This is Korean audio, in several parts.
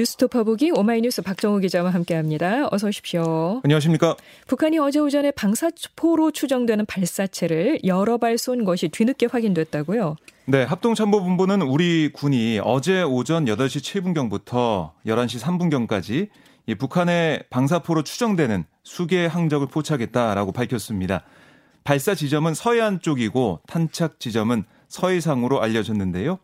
뉴스토퍼 보기 오마이뉴스 박정우 기자와 함께합니다. 어서 오십시오. 안녕하십니까? 북한이 어제 오전에 방사포로 추정되는 발사체를 여러 발 쏜 것이 뒤늦게 확인됐다고요? 네, 합동참모본부는 우리 군이 어제 오전 8시 7분경부터 11시 3분경까지 북한의 방사포로 추정되는 수개의 항적을 포착했다라고 밝혔습니다. 발사 지점은 서해안 쪽이고 탄착 지점은 서해상으로 알려졌는데요.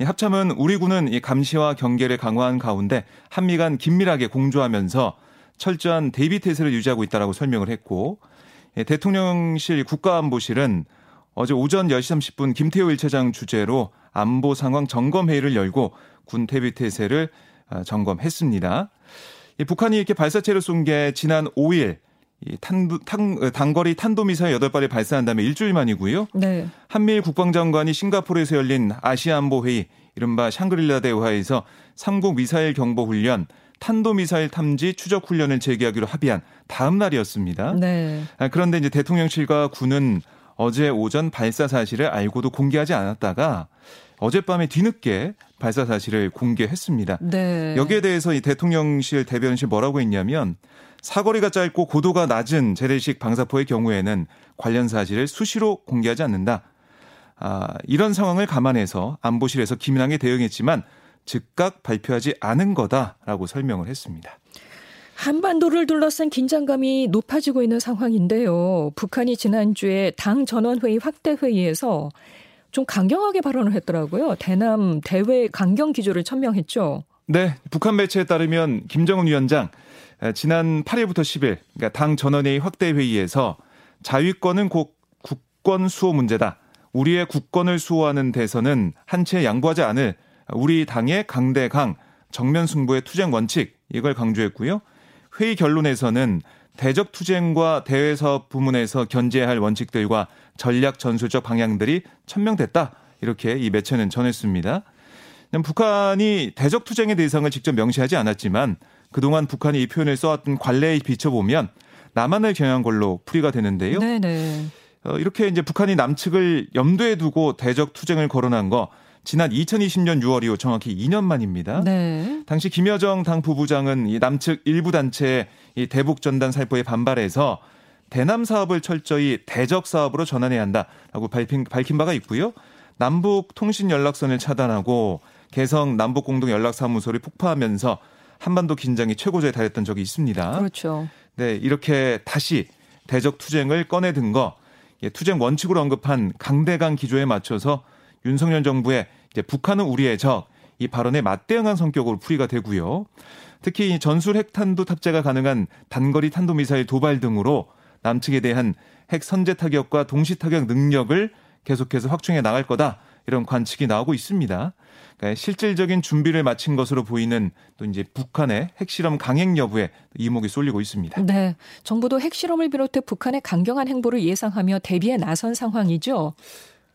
합참은 우리 군은 이 감시와 경계를 강화한 가운데 한미 간 긴밀하게 공조하면서 철저한 대비 태세를 유지하고 있다라고 설명을 했고 대통령실 국가안보실은 어제 오전 10시 30분 김태호 1차장 주재로 안보 상황 점검 회의를 열고 군 대비 태세를 어, 점검했습니다. 북한이 이렇게 발사체를 쏜 게 지난 5일 이 탄도, 탄, 어, 단거리 탄도미사일 8발을 발사한 다음에 일주일 만이고요. 네. 한미일 국방장관이 싱가포르에서 열린 아시아안보회의 이른바 샹그릴라 대화에서 삼국 미사일 경보 훈련 탄도미사일 탐지 추적 훈련을 재개하기로 합의한 다음 날이었습니다. 네. 아, 그런데 이제 대통령실과 군은 어제 오전 발사 사실을 알고도 공개하지 않았다가 어젯밤에 뒤늦게 발사 사실을 공개했습니다. 네. 여기에 대해서 이 대통령실 대변실 뭐라고 했냐면 사거리가 짧고 고도가 낮은 재래식 방사포의 경우에는 관련 사실을 수시로 공개하지 않는다. 아, 이런 상황을 감안해서 안보실에서 기민하게 대응했지만 즉각 발표하지 않은 거다라고 설명을 했습니다. 한반도를 둘러싼 긴장감이 높아지고 있는 상황인데요. 북한이 지난주에 당 전원회의 확대 회의에서 좀 강경하게 발언을 했더라고요. 대남 대외 강경 기조를 천명했죠. 네, 북한 매체에 따르면 김정은 위원장 지난 8일부터 10일 그러니까 당 전원회의 확대 회의에서 자위권은 곧 국권 수호 문제다. 우리의 국권을 수호하는 대선은 한 채 양보하지 않을 우리 당의 강대강 정면 승부의 투쟁 원칙 이걸 강조했고요. 회의 결론에서는 대적 투쟁과 대외 사업 부문에서 견제해야 할 원칙들과 전략 전술적 방향들이 천명됐다. 이렇게 이 매체는 전했습니다. 북한이 대적 투쟁의 대상을 직접 명시하지 않았지만 그동안 북한이 이 표현을 써왔던 관례에 비춰보면 남한을 겨냥한 걸로 풀이가 되는데요. 네네. 어, 이렇게 이제 북한이 남측을 염두에 두고 대적 투쟁을 거론한 거 지난 2020년 6월 이후 정확히 2년 만입니다. 네. 당시 김여정 당 부부장은 이 남측 일부 단체의 이 대북 전단 살포에 반발해서 대남 사업을 철저히 대적 사업으로 전환해야 한다라고 밝힌, 밝힌 바가 있고요. 남북 통신 연락선을 차단하고 개성 남북 공동 연락사무소를 폭파하면서 한반도 긴장이 최고조에 달했던 적이 있습니다. 그렇죠. 네, 이렇게 다시 대적 투쟁을 꺼내든 거 예, 투쟁 원칙으로 언급한 강대강 기조에 맞춰서 윤석열 정부의 이제 북한은 우리의 적 이 발언에 맞대응한 성격으로 풀이가 되고요. 특히 전술 핵탄두 탑재가 가능한 단거리 탄도미사일 도발 등으로 남측에 대한 핵 선제 타격과 동시 타격 능력을 계속해서 확충해 나갈 거다. 이런 관측이 나오고 있습니다. 그러니까 실질적인 준비를 마친 것으로 보이는 또 이제 북한의 핵실험 강행 여부에 이목이 쏠리고 있습니다. 네. 정부도 핵실험을 비롯해 북한의 강경한 행보를 예상하며 대비에 나선 상황이죠.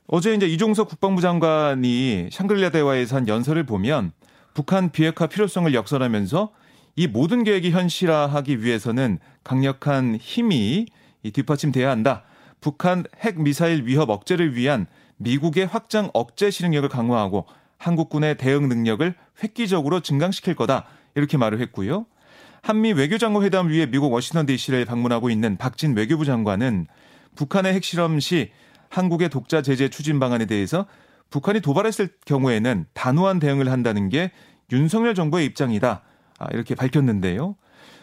어제 이제 이종석 국방부 장관이 샹글리아 대화에서 한 연설을 보면 북한 비핵화 필요성을 역설하면서 이 모든 계획이 현실화하기 위해서는 강력한 힘이 뒷받침돼야 한다. 북한 핵 미사일 위협 억제를 위한 미국의 확장 억제 실행력을 강화하고 한국군의 대응 능력을 획기적으로 증강시킬 거다. 이렇게 말을 했고요. 한미 외교장관 회담 위에 미국 워싱턴 DC를 방문하고 있는 박진 외교부 장관은 북한의 핵실험 시 한국의 독자 제재 추진 방안에 대해서 북한이 도발했을 경우에는 단호한 대응을 한다는 게 윤석열 정부의 입장이다. 아, 이렇게 밝혔는데요.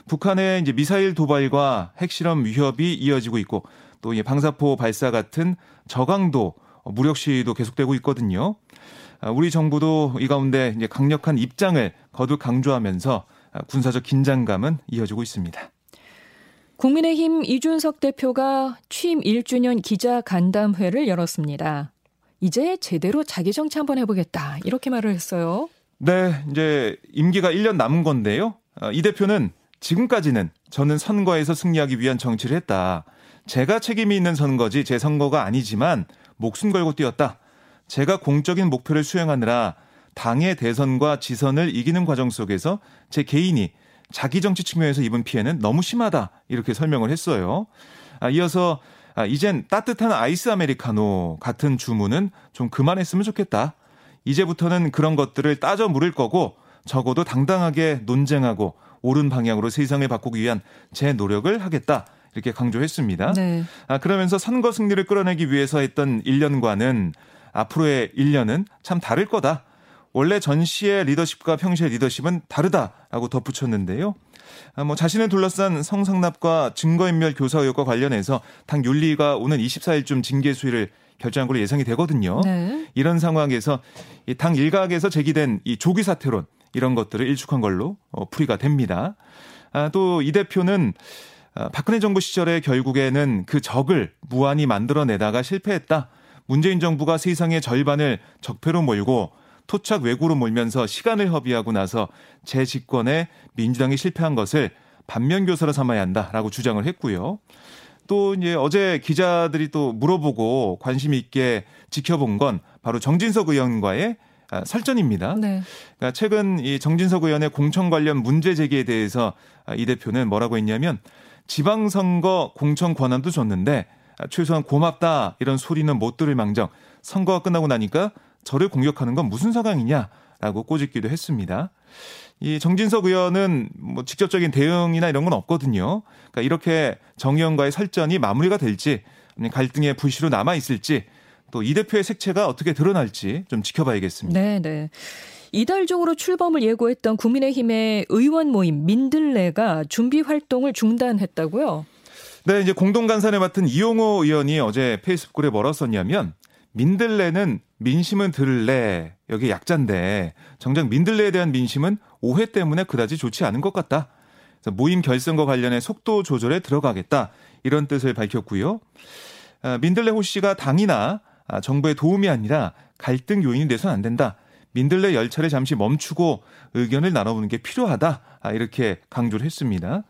북한의 이제 미사일 도발과 핵실험 위협이 이어지고 있고 또 방사포 발사 같은 저강도 무력 시위도 계속되고 있거든요. 아, 우리 정부도 이 가운데 이제 강력한 입장을 거듭 강조하면서 아, 군사적 긴장감은 이어지고 있습니다. 국민의힘 이준석 대표가 취임 1주년 기자 간담회를 열었습니다. 이제 제대로 자기 정치 한번 해보겠다. 이렇게 말을 했어요. 네, 이제 임기가 1년 남은 건데요. 아, 이 대표는 지금까지는 저는 선거에서 승리하기 위한 정치를 했다. 제가 책임이 있는 선거지 제 선거가 아니지만 목숨 걸고 뛰었다. 제가 공적인 목표를 수행하느라 당의 대선과 지선을 이기는 과정 속에서 제 개인이 자기 정치 측면에서 입은 피해는 너무 심하다. 이렇게 설명을 했어요. 아, 이어서 아, 이젠 따뜻한 아이스 아메리카노 같은 주문은 좀 그만했으면 좋겠다. 이제부터는 그런 것들을 따져 물을 거고 적어도 당당하게 논쟁하고 옳은 방향으로 세상을 바꾸기 위한 제 노력을 하겠다. 이렇게 강조했습니다. 네. 아, 그러면서 선거 승리를 끌어내기 위해서 했던 1년과는 앞으로의 1년은 참 다를 거다. 원래 전시의 리더십과 평시의 리더십은 다르다라고 덧붙였는데요. 아, 뭐 자신을 둘러싼 성상납과 증거인멸 교사 의혹과 관련해서 당 윤리가 오는 24일쯤 징계 수위를 결정한 걸로 예상이 되거든요. 네. 이런 상황에서 당 일각에서 제기된 이 조기 사퇴론 이런 것들을 일축한 걸로 어, 풀이가 됩니다. 아, 또 이 대표는 아, 박근혜 정부 시절에 결국에는 그 적을 무한히 만들어내다가 실패했다. 문재인 정부가 세상의 절반을 적폐로 몰고 토착 외구로 몰면서 시간을 허비하고 나서 재 집권에 민주당이 실패한 것을 반면교사로 삼아야 한다라고 주장을 했고요. 또 이제 어제 기자들이 또 물어보고 관심 있게 지켜본 건 바로 정진석 의원과의 아, 설전입니다. 네. 그러니까 최근 이 정진석 의원의 공천 관련 문제 제기에 대해서 아, 이 대표는 뭐라고 했냐면 지방선거 공천 권한도 줬는데 아, 최소한 고맙다 이런 소리는 못 들을 망정 선거가 끝나고 나니까 저를 공격하는 건 무슨 상황이냐라고 꼬집기도 했습니다. 이 정진석 의원은 뭐 직접적인 대응이나 이런 건 없거든요. 그러니까 이렇게 정 의원과의 설전이 마무리가 될지 갈등의 불씨로 남아 있을지 또 이 대표의 색채가 어떻게 드러날지 좀 지켜봐야겠습니다. 네, 네. 이달 중으로 출범을 예고했던 국민의힘의 의원 모임 민들레가 준비 활동을 중단했다고요? 네, 이제 공동 간사를 맡은 이용호 의원이 어제 페이스북에 뭐라 썼냐면 민들레는 민심은 들래 여기 약자인데 정작 민들레에 대한 민심은 오해 때문에 그다지 좋지 않은 것 같다. 모임 결성과 관련해 속도 조절에 들어가겠다 이런 뜻을 밝혔고요. 아, 민들레 호 씨가 당이나 아, 정부의 도움이 아니라 갈등 요인이 돼서는 안 된다. 민들레 열차를 잠시 멈추고 의견을 나눠보는 게 필요하다. 아, 이렇게 강조를 했습니다.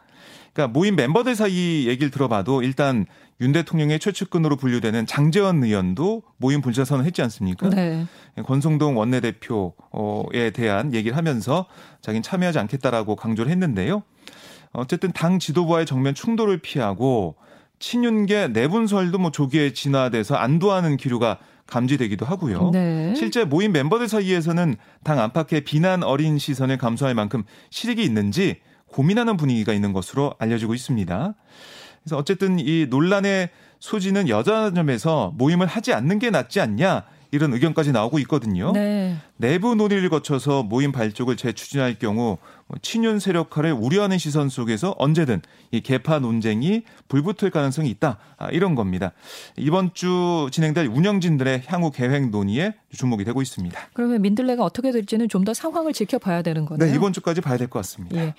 그러니까 모임 멤버들 사이 얘기를 들어봐도 일단 윤 대통령의 최측근으로 분류되는 장재원 의원도 모임 분사 선언 했지 않습니까? 네. 권성동 원내대표에 대한 얘기를 하면서 자기는 참여하지 않겠다라고 강조를 했는데요. 어쨌든 당 지도부와의 정면 충돌을 피하고 친윤계 내분설도 뭐 조기에 진화돼서 안도하는 기류가 감지되기도 하고요. 네. 실제 모임 멤버들 사이에서는 당 안팎의 비난 어린 시선을 감수할 만큼 실익이 있는지 고민하는 분위기가 있는 것으로 알려지고 있습니다. 그래서 어쨌든 이 논란의 소지는 여자점에서 모임을 하지 않는 게 낫지 않냐 이런 의견까지 나오고 있거든요. 네. 내부 논의를 거쳐서 모임 발족을 재추진할 경우 뭐 친윤 세력화를 우려하는 시선 속에서 언제든 이 개파 논쟁이 불붙을 가능성이 있다. 아, 이런 겁니다. 이번 주 진행될 운영진들의 향후 계획 논의에 주목이 되고 있습니다. 그러면 민들레가 어떻게 될지는 좀 더 상황을 지켜봐야 되는 거네요. 네, 이번 주까지 봐야 될 것 같습니다. 예.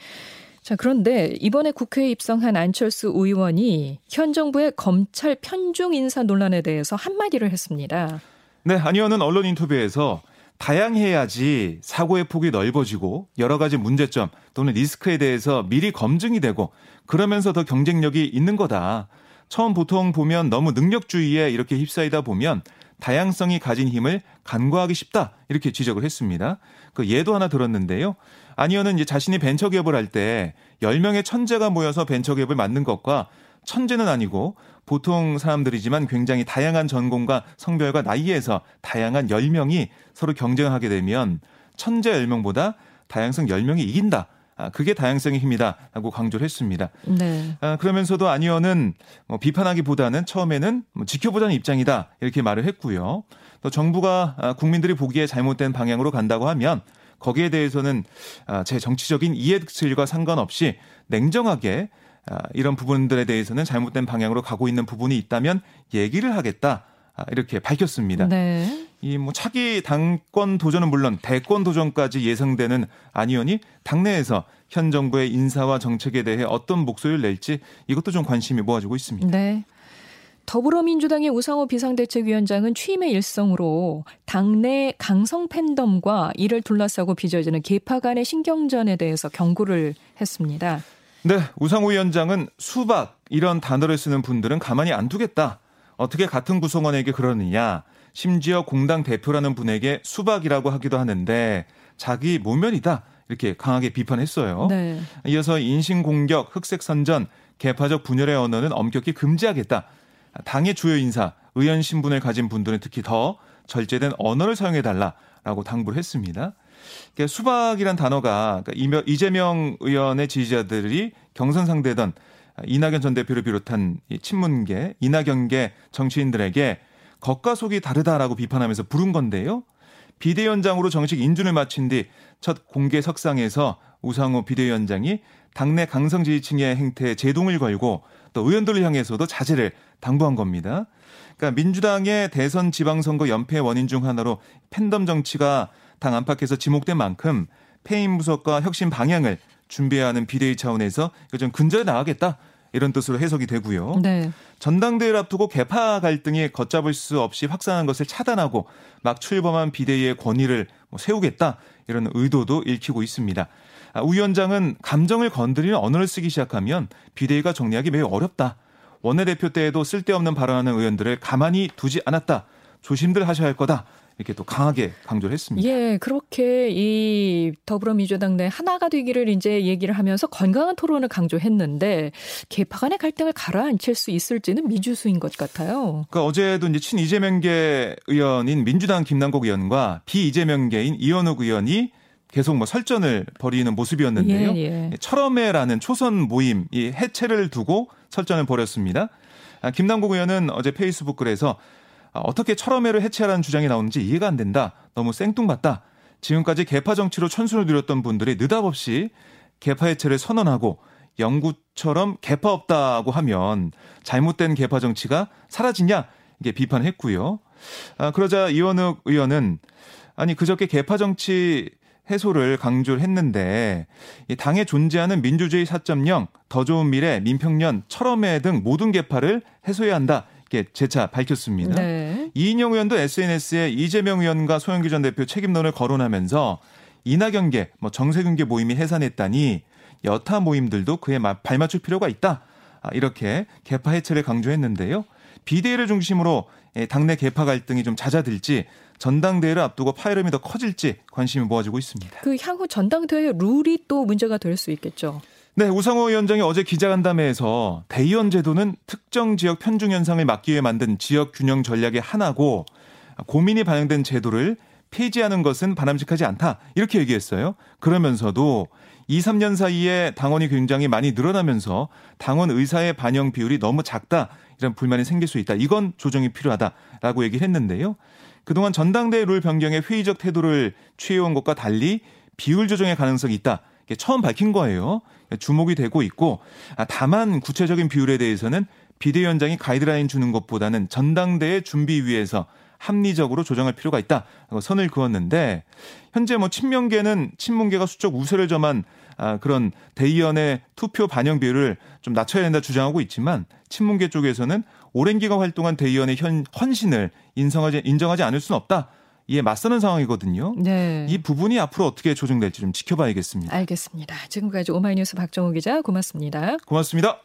자, 그런데 이번에 국회에 입성한 안철수 의원이 현 정부의 검찰 편중 인사 논란에 대해서 한마디를 했습니다. 네, 안 의원은 언론 인터뷰에서 다양해야지 사고의 폭이 넓어지고 여러 가지 문제점 또는 리스크에 대해서 미리 검증이 되고 그러면서 더 경쟁력이 있는 거다. 처음 보통 보면 너무 능력주의에 이렇게 휩싸이다 보면 다양성이 가진 힘을 간과하기 쉽다. 이렇게 지적을 했습니다. 그 예도 하나 들었는데요. 아니어는 이제 자신이 벤처기업을 할 때 10명의 천재가 모여서 벤처기업을 만든 것과 천재는 아니고 보통 사람들이지만 굉장히 다양한 전공과 성별과 나이에서 다양한 10명이 서로 경쟁하게 되면 천재 10명보다 다양성 10명이 이긴다. 아, 그게 다양성의 힘이다. 라고 강조를 했습니다. 네. 아, 그러면서도 아니어는 뭐 비판하기보다는 처음에는 뭐 지켜보자는 입장이다. 이렇게 말을 했고요. 또 정부가 아, 국민들이 보기에 잘못된 방향으로 간다고 하면 거기에 대해서는 아, 제 정치적인 이해실과 상관없이 냉정하게 아, 이런 부분들에 대해서는 잘못된 방향으로 가고 있는 부분이 있다면 얘기를 하겠다. 아, 이렇게 밝혔습니다. 네. 이뭐 차기 당권 도전은 물론 대권 도전까지 예상되는 안 의원이 당내에서 현 정부의 인사와 정책에 대해 어떤 목소리를 낼지 이것도 좀 관심이 모아지고 있습니다. 네. 더불어민주당의 우상호 비상대책위원장은 취임의 일성으로 당내 강성 팬덤과 이를 둘러싸고 빚어지는 개파 간의 신경전에 대해서 경고를 했습니다. 네, 우상호 위원장은 수박 이런 단어를 쓰는 분들은 가만히 안 두겠다. 어떻게 같은 구성원에게 그러느냐. 심지어 공당 대표라는 분에게 수박이라고 하기도 하는데 자기 모면이다. 이렇게 강하게 비판했어요. 네. 이어서 인신공격, 흑색선전, 개파적 분열의 언어는 엄격히 금지하겠다. 당의 주요 인사, 의원 신분을 가진 분들은 특히 더 절제된 언어를 사용해달라라고 당부를 했습니다. 수박이란 단어가 그러니까 이재명 의원의 지지자들이 경선 상대던 이낙연 전 대표를 비롯한 친문계, 이낙연계 정치인들에게 겉과 속이 다르다라고 비판하면서 부른 건데요. 비대위원장으로 정식 인준을 마친 뒤 첫 공개 석상에서 우상호 비대위원장이 당내 강성 지지층의 행태에 제동을 걸고 또 의원들을 향해서도 자제를 당부한 겁니다. 그러니까 민주당의 대선 지방선거 연패 원인 중 하나로 팬덤 정치가 당 안팎에서 지목된 만큼 패임 무석과 혁신 방향을 준비해야 하는 비대위 차원에서 좀 근절해 나가겠다. 이런 뜻으로 해석이 되고요. 네. 전당대회를 앞두고 개파 갈등이 걷잡을 수 없이 확산한 것을 차단하고 막 출범한 비대위의 권위를 뭐 세우겠다 이런 의도도 읽히고 있습니다. 아, 우 위원장은 감정을 건드리는 언어를 쓰기 시작하면 비대위가 정리하기 매우 어렵다. 원내대표 때에도 쓸데없는 발언하는 의원들을 가만히 두지 않았다. 조심들 하셔야 할 거다. 이렇게 또 강하게 강조를 했습니다. 예, 그렇게 이 더불어민주당 내 하나가 되기를 이제 얘기를 하면서 건강한 토론을 강조했는데 개파 간의 갈등을 가라앉힐 수 있을지는 미주수인 것 같아요. 그러니까 어제도 이제 친 이재명계 의원인 민주당 김남국 의원과 비 이재명계인 이현욱 의원이 계속 뭐 설전을 벌이는 모습이었는데요. 예, 예. 철험회라는 초선 모임 이 해체를 두고 설전을 벌였습니다. 아, 김남국 의원은 어제 페이스북 글에서 아, 어떻게 철험회를 해체하라는 주장이 나오는지 이해가 안 된다. 너무 생뚱맞다. 지금까지 개파 정치로 천수를 누렸던 분들이 느닷없이 개파 해체를 선언하고 영구처럼 개파 없다고 하면 잘못된 개파 정치가 사라지냐 이게 비판했고요. 아, 그러자 이원욱 의원은 아니 그저께 개파 정치 해소를 강조를 했는데 당에 존재하는 민주주의 4.0, 더 좋은 미래, 민평년, 철험회 등 모든 개파를 해소해야 한다. 이렇게 재차 밝혔습니다. 네. 이인영 의원도 SNS에 이재명 의원과 소영기 전 대표 책임론을 거론하면서 이낙연계, 뭐 정세균계 모임이 해산했다니 여타 모임들도 그에 발맞출 필요가 있다. 아, 이렇게 개파 해체를 강조했는데요. 비대위를 중심으로 당내 개파 갈등이 좀 잦아들지 전당대회를 앞두고 파열음이 더 커질지 관심이 모아지고 있습니다. 그 향후 전당대회 룰이 또 문제가 될 수 있겠죠. 네, 우상호 위원장이 어제 기자간담회에서 대의원 제도는 특정 지역 편중 현상을 막기 위해 만든 지역 균형 전략의 하나고 고민이 반영된 제도를 폐지하는 것은 바람직하지 않다. 이렇게 얘기했어요. 그러면서도 2, 3년 사이에 당원이 굉장히 많이 늘어나면서 당원 의사의 반영 비율이 너무 작다. 이런 불만이 생길 수 있다. 이건 조정이 필요하다라고 얘기를 했는데요. 그동안 전당대회 룰 변경에 회의적 태도를 취해온 것과 달리 비율 조정의 가능성이 있다. 처음 밝힌 거예요. 주목이 되고 있고 아, 다만 구체적인 비율에 대해서는 비대위원장이 가이드라인 주는 것보다는 전당대회 준비위에서 합리적으로 조정할 필요가 있다. 선을 그었는데 현재 뭐 친명계는 친문계가 수적 우세를 점한 아, 그런 대의원의 투표 반영 비율을 좀 낮춰야 된다 주장하고 있지만 친문계 쪽에서는 오랜 기간 활동한 대의원의 현, 헌신을 인정하지, 인정하지 않을 수는 없다. 이에 맞서는 상황이거든요. 네. 이 부분이 앞으로 어떻게 조정될지 좀 지켜봐야겠습니다. 알겠습니다. 지금까지 오마이뉴스 박정우 기자 고맙습니다. 고맙습니다.